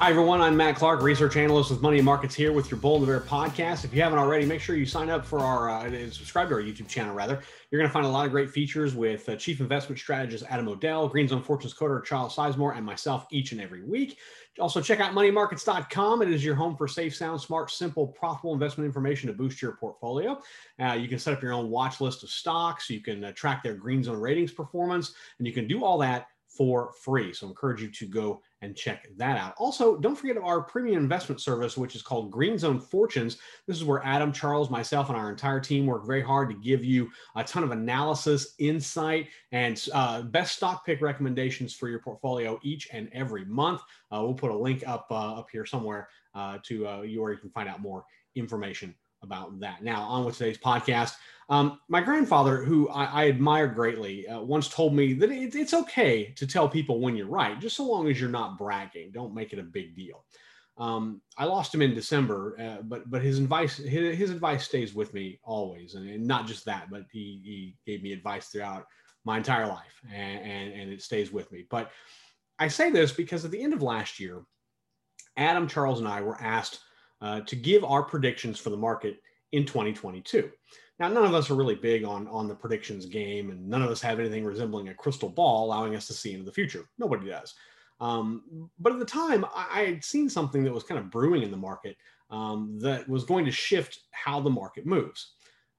Hi, everyone. I'm Matt Clark, research analyst with Money Markets here with your Bull and the Bear podcast. If you haven't already, make sure you sign up for our, uh, subscribe to our YouTube channel, rather. You're going to find a lot of great features with uh, Chief Investment Strategist Adam O'Dell, Green Zone Fortunes Coder Charles Sizemore, and myself each and every week. Also, check out moneymarkets.com. It is your home for safe, sound, smart, simple, profitable investment information to boost your portfolio. Uh, you can set up your own watch list of stocks. You can uh, track their Green Zone ratings performance, and you can do all that for free. So I encourage you to go and check that out. Also, don't forget our premium investment service, which is called Green Zone Fortunes. This is where Adam, Charles, myself, and our entire team work very hard to give you a ton of analysis, insight, and uh, best stock pick recommendations for your portfolio each and every month. Uh, we'll put a link up uh, up here somewhere uh, to uh, you where you can find out more information about that. Now, on with today's podcast. Um, my grandfather, who I, I admire greatly, uh, once told me that it, it's okay to tell people when you're right, just so long as you're not bragging. Don't make it a big deal. Um, I lost him in December, uh, but but his advice his, his advice stays with me always, and, and not just that, but he, he gave me advice throughout my entire life, and, and and it stays with me. But I say this because at the end of last year, Adam, Charles, and I were asked uh, to give our predictions for the market in 2022. Now, none of us are really big on, on the predictions game, and none of us have anything resembling a crystal ball allowing us to see into the future. Nobody does. Um, but at the time, I, I, had seen something that was kind of brewing in the market um, that was going to shift how the market moves.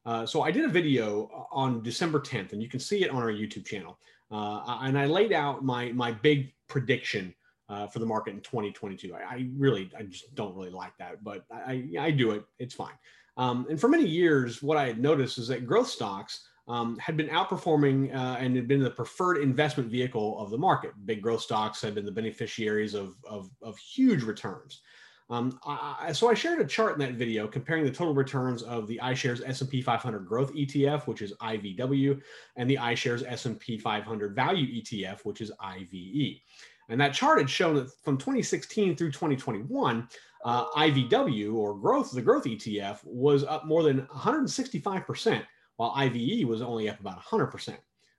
Uh, so I did a video on December 10th, and you can see it on our YouTube channel. Uh, and I laid out my my big prediction uh, for the market in 2022. I, I, really, I just don't really like that, but I, I do it. It's fine. Um, and for many years, what I had noticed is that growth stocks um, had been outperforming uh, and had been the preferred investment vehicle of the market. Big growth stocks had been the beneficiaries of, of, of huge returns. Um, I, so I shared a chart in that video comparing the total returns of the iShares S&P 500 Growth ETF, which is IVW, and the iShares S&P 500 Value ETF, which is IVE. And that chart had shown that from 2016 through 2021, uh, IVW or growth, the growth ETF, was up more than 165%, while IVE was only up about 100%.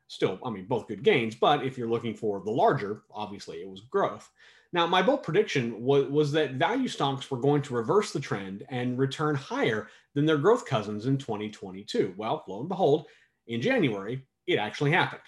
Still, I mean, both good gains, but if you're looking for the larger, obviously it was growth. Now, my bold prediction was, was that value stocks were going to reverse the trend and return higher than their growth cousins in 2022. Well, lo and behold, in January, it actually happened.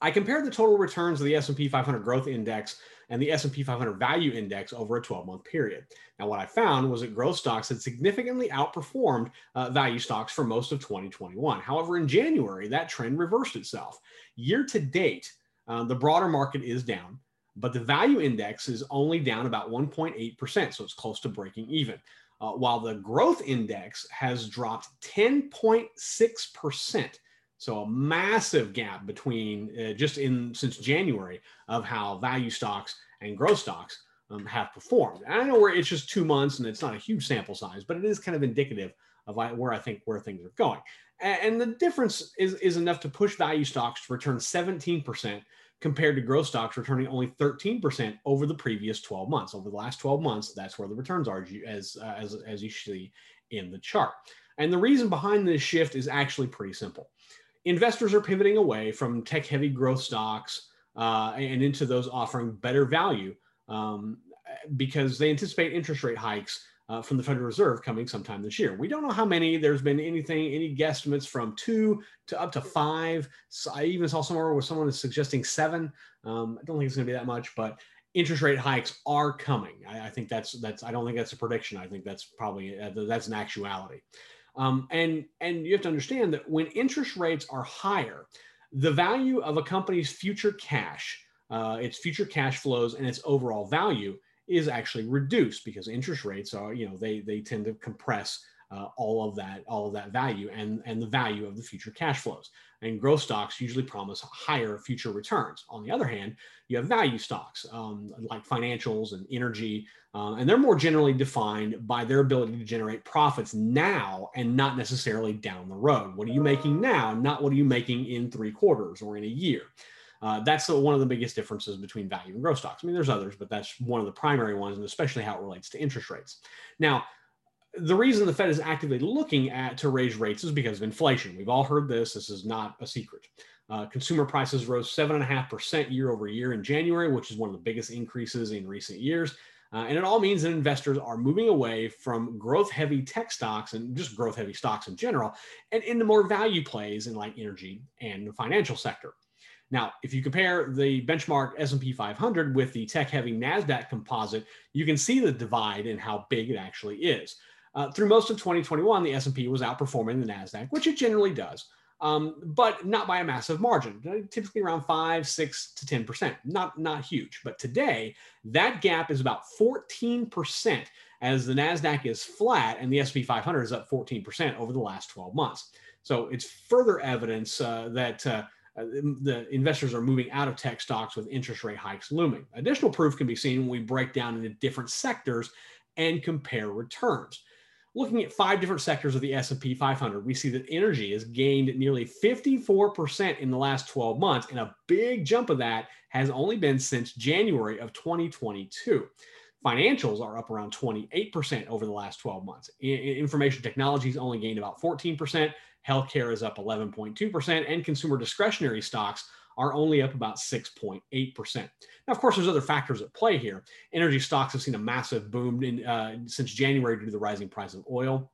I compared the total returns of the S&P 500 Growth Index and the S&P 500 Value Index over a 12-month period. Now, what I found was that growth stocks had significantly outperformed uh, value stocks for most of 2021. However, in January, that trend reversed itself. Year to date, uh, the broader market is down, but the value index is only down about 1.8%, so it's close to breaking even. Uh, while the growth index has dropped 10.6%. So a massive gap between uh, just in since January of how value stocks and growth stocks um, have performed. And I know where it's just two months and it's not a huge sample size, but it is kind of indicative of where I think where things are going. And the difference is, is enough to push value stocks to return 17% compared to growth stocks returning only 13% over the previous 12 months. Over the last 12 months, that's where the returns are as, uh, as, as you see in the chart. And the reason behind this shift is actually pretty simple investors are pivoting away from tech heavy growth stocks uh, and into those offering better value um, because they anticipate interest rate hikes uh, from the Federal Reserve coming sometime this year. We don't know how many. There's been anything, any guesstimates from two to up to five. So I even saw somewhere where someone is suggesting seven. Um, I don't think it's going to be that much, but interest rate hikes are coming. I, I, think that's that's. I don't think that's a prediction. I think that's probably uh, that's an actuality. Um, and and you have to understand that when interest rates are higher, the value of a company's future cash, uh, its future cash flows, and its overall value is actually reduced because interest rates are you know they they tend to compress uh, all of that all of that value and and the value of the future cash flows and growth stocks usually promise higher future returns on the other hand you have value stocks um, like financials and energy uh, and they're more generally defined by their ability to generate profits now and not necessarily down the road what are you making now not what are you making in three quarters or in a year uh, that's one of the biggest differences between value and growth stocks. I mean, there's others, but that's one of the primary ones, and especially how it relates to interest rates. Now, the reason the Fed is actively looking at to raise rates is because of inflation. We've all heard this. This is not a secret. Uh, consumer prices rose 7.5% year over year in January, which is one of the biggest increases in recent years. Uh, and it all means that investors are moving away from growth heavy tech stocks and just growth heavy stocks in general and into more value plays in like energy and the financial sector. Now, if you compare the benchmark S&P 500 with the tech-heavy Nasdaq composite, you can see the divide in how big it actually is. Uh, through most of 2021, the S&P was outperforming the Nasdaq, which it generally does, um, but not by a massive margin. Uh, typically around five, six to 10 percent. Not not huge. But today, that gap is about 14 percent, as the Nasdaq is flat and the S&P 500 is up 14 percent over the last 12 months. So it's further evidence uh, that uh, uh, the investors are moving out of tech stocks with interest rate hikes looming. Additional proof can be seen when we break down into different sectors and compare returns. Looking at five different sectors of the S&P 500, we see that energy has gained nearly 54% in the last 12 months, and a big jump of that has only been since January of 2022. Financials are up around 28% over the last 12 months. Information technologies only gained about 14%. Healthcare is up 11.2%, and consumer discretionary stocks are only up about 6.8%. Now, of course, there's other factors at play here. Energy stocks have seen a massive boom in, uh, since January due to the rising price of oil.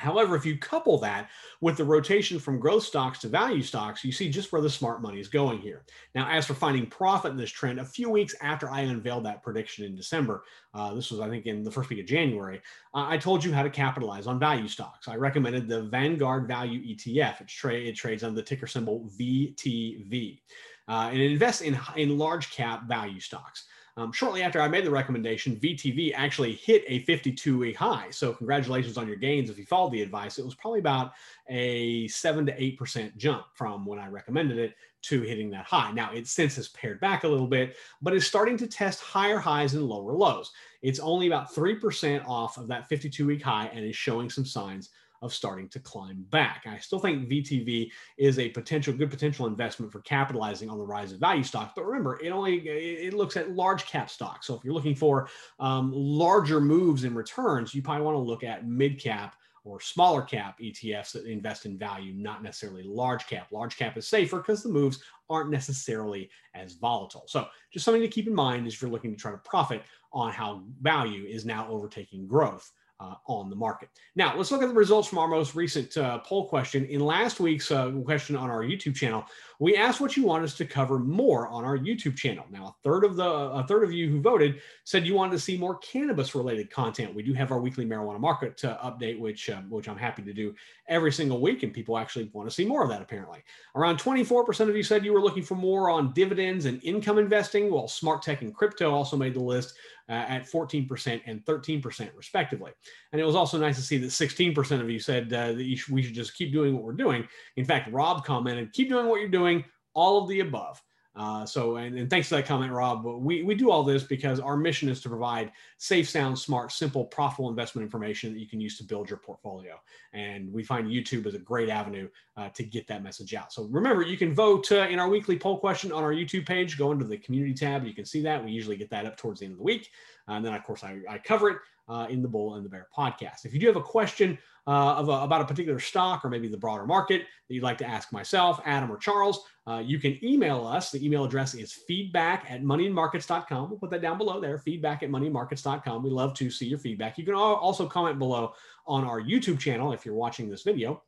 However, if you couple that with the rotation from growth stocks to value stocks, you see just where the smart money is going here. Now, as for finding profit in this trend, a few weeks after I unveiled that prediction in December, uh, this was, I think, in the first week of January, uh, I told you how to capitalize on value stocks. I recommended the Vanguard Value ETF. It's tra- it trades under the ticker symbol VTV. Uh, and it invests in, in large cap value stocks. Um, shortly after I made the recommendation, VTV actually hit a 52 week high. So, congratulations on your gains if you followed the advice. It was probably about a 7 to 8% jump from when I recommended it to hitting that high. Now, it since has pared back a little bit, but is starting to test higher highs and lower lows. It's only about 3% off of that 52 week high and is showing some signs of starting to climb back. I still think VTV is a potential good potential investment for capitalizing on the rise of value stocks. But remember, it only it looks at large cap stocks. So if you're looking for um, larger moves in returns, you probably want to look at mid cap or smaller cap ETFs that invest in value, not necessarily large cap. Large cap is safer because the moves aren't necessarily as volatile. So just something to keep in mind is if you're looking to try to profit on how value is now overtaking growth uh, on the market. Now, let's look at the results from our most recent uh, poll question. In last week's uh, question on our YouTube channel, we asked what you want us to cover more on our YouTube channel. Now, a third of the a third of you who voted said you wanted to see more cannabis-related content. We do have our weekly marijuana market uh, update, which um, which I'm happy to do every single week, and people actually want to see more of that. Apparently, around 24% of you said you were looking for more on dividends and income investing, while smart tech and crypto also made the list uh, at 14% and 13% respectively. And it was also nice to see that 16% of you said uh, that you sh- we should just keep doing what we're doing. In fact, Rob commented, keep doing what you're doing, all of the above. Uh, so, and, and, thanks for that comment, Rob. But we, we do all this because our mission is to provide safe, sound, smart, simple, profitable investment information that you can use to build your portfolio. And we find YouTube is a great avenue uh, to get that message out. So remember, you can vote uh, in our weekly poll question on our YouTube page. Go into the community tab. You can see that. We usually get that up towards the end of the week. and then, of course, I, I cover it uh, in the Bull and the Bear podcast. If you do have a question uh, of a, about a particular stock or maybe the broader market that you'd like to ask myself, Adam, or Charles, uh, you can email us. The email address is feedback at moneyandmarkets.com. We'll put that down below there, feedback at moneyandmarkets.com. We love to see your feedback. You can also comment below on our YouTube channel if you're watching this video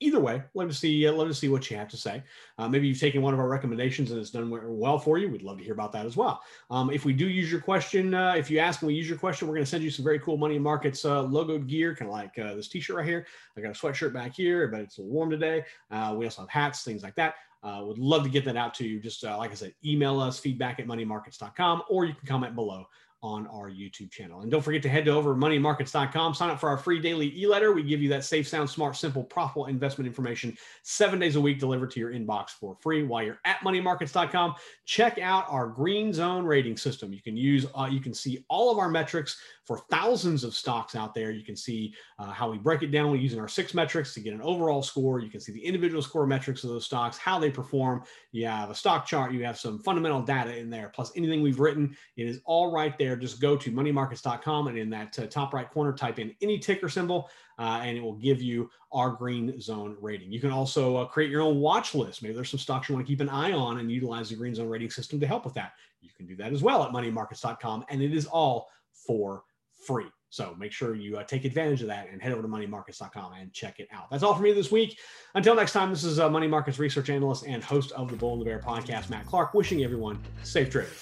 either way, love to see uh, to see what you have to say. Uh, maybe you've taken one of our recommendations and it's done well for you. We'd love to hear about that as well. Um, if we do use your question, uh, if you ask and we use your question, we're going to send you some very cool Money Markets uh, logoed gear, kind of like uh, this T-shirt right here. I got a sweatshirt back here, but it's warm today. Uh, we also have hats, things like that. would love to get that out to you. Just like I said, email us feedback at moneymarkets.com or you can comment below on our YouTube channel. And don't forget to head to over moneymarkets.com, sign up for our free daily e-letter. We give you that safe, sound, smart, simple, profitable investment information seven days a week delivered to your inbox for free. While you're at moneymarkets.com, check out our green zone rating system. You can use, uh, you can see all of our metrics for thousands of stocks out there. You can see uh, how we break it down We're using our six metrics to get an overall score. You can see the individual score metrics of those stocks, how they perform. You have a stock chart, you have some fundamental data in there, plus anything we've written. It is all right there. Just go to moneymarkets.com and in that uh, top right corner, type in any ticker symbol. Uh, and it will give you our green zone rating. You can also uh, create your own watch list. Maybe there's some stocks you want to keep an eye on and utilize the green zone rating system to help with that. You can do that as well at moneymarkets.com, and it is all for free. So make sure you uh, take advantage of that and head over to moneymarkets.com and check it out. That's all for me this week. Until next time, this is uh, Money Markets research analyst and host of the Bull and the Bear podcast, Matt Clark, wishing everyone safe trading.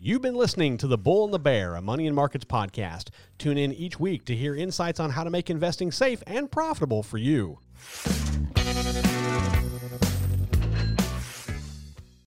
You've been listening to The Bull and the Bear, a Money and Markets podcast. Tune in each week to hear insights on how to make investing safe and profitable for you.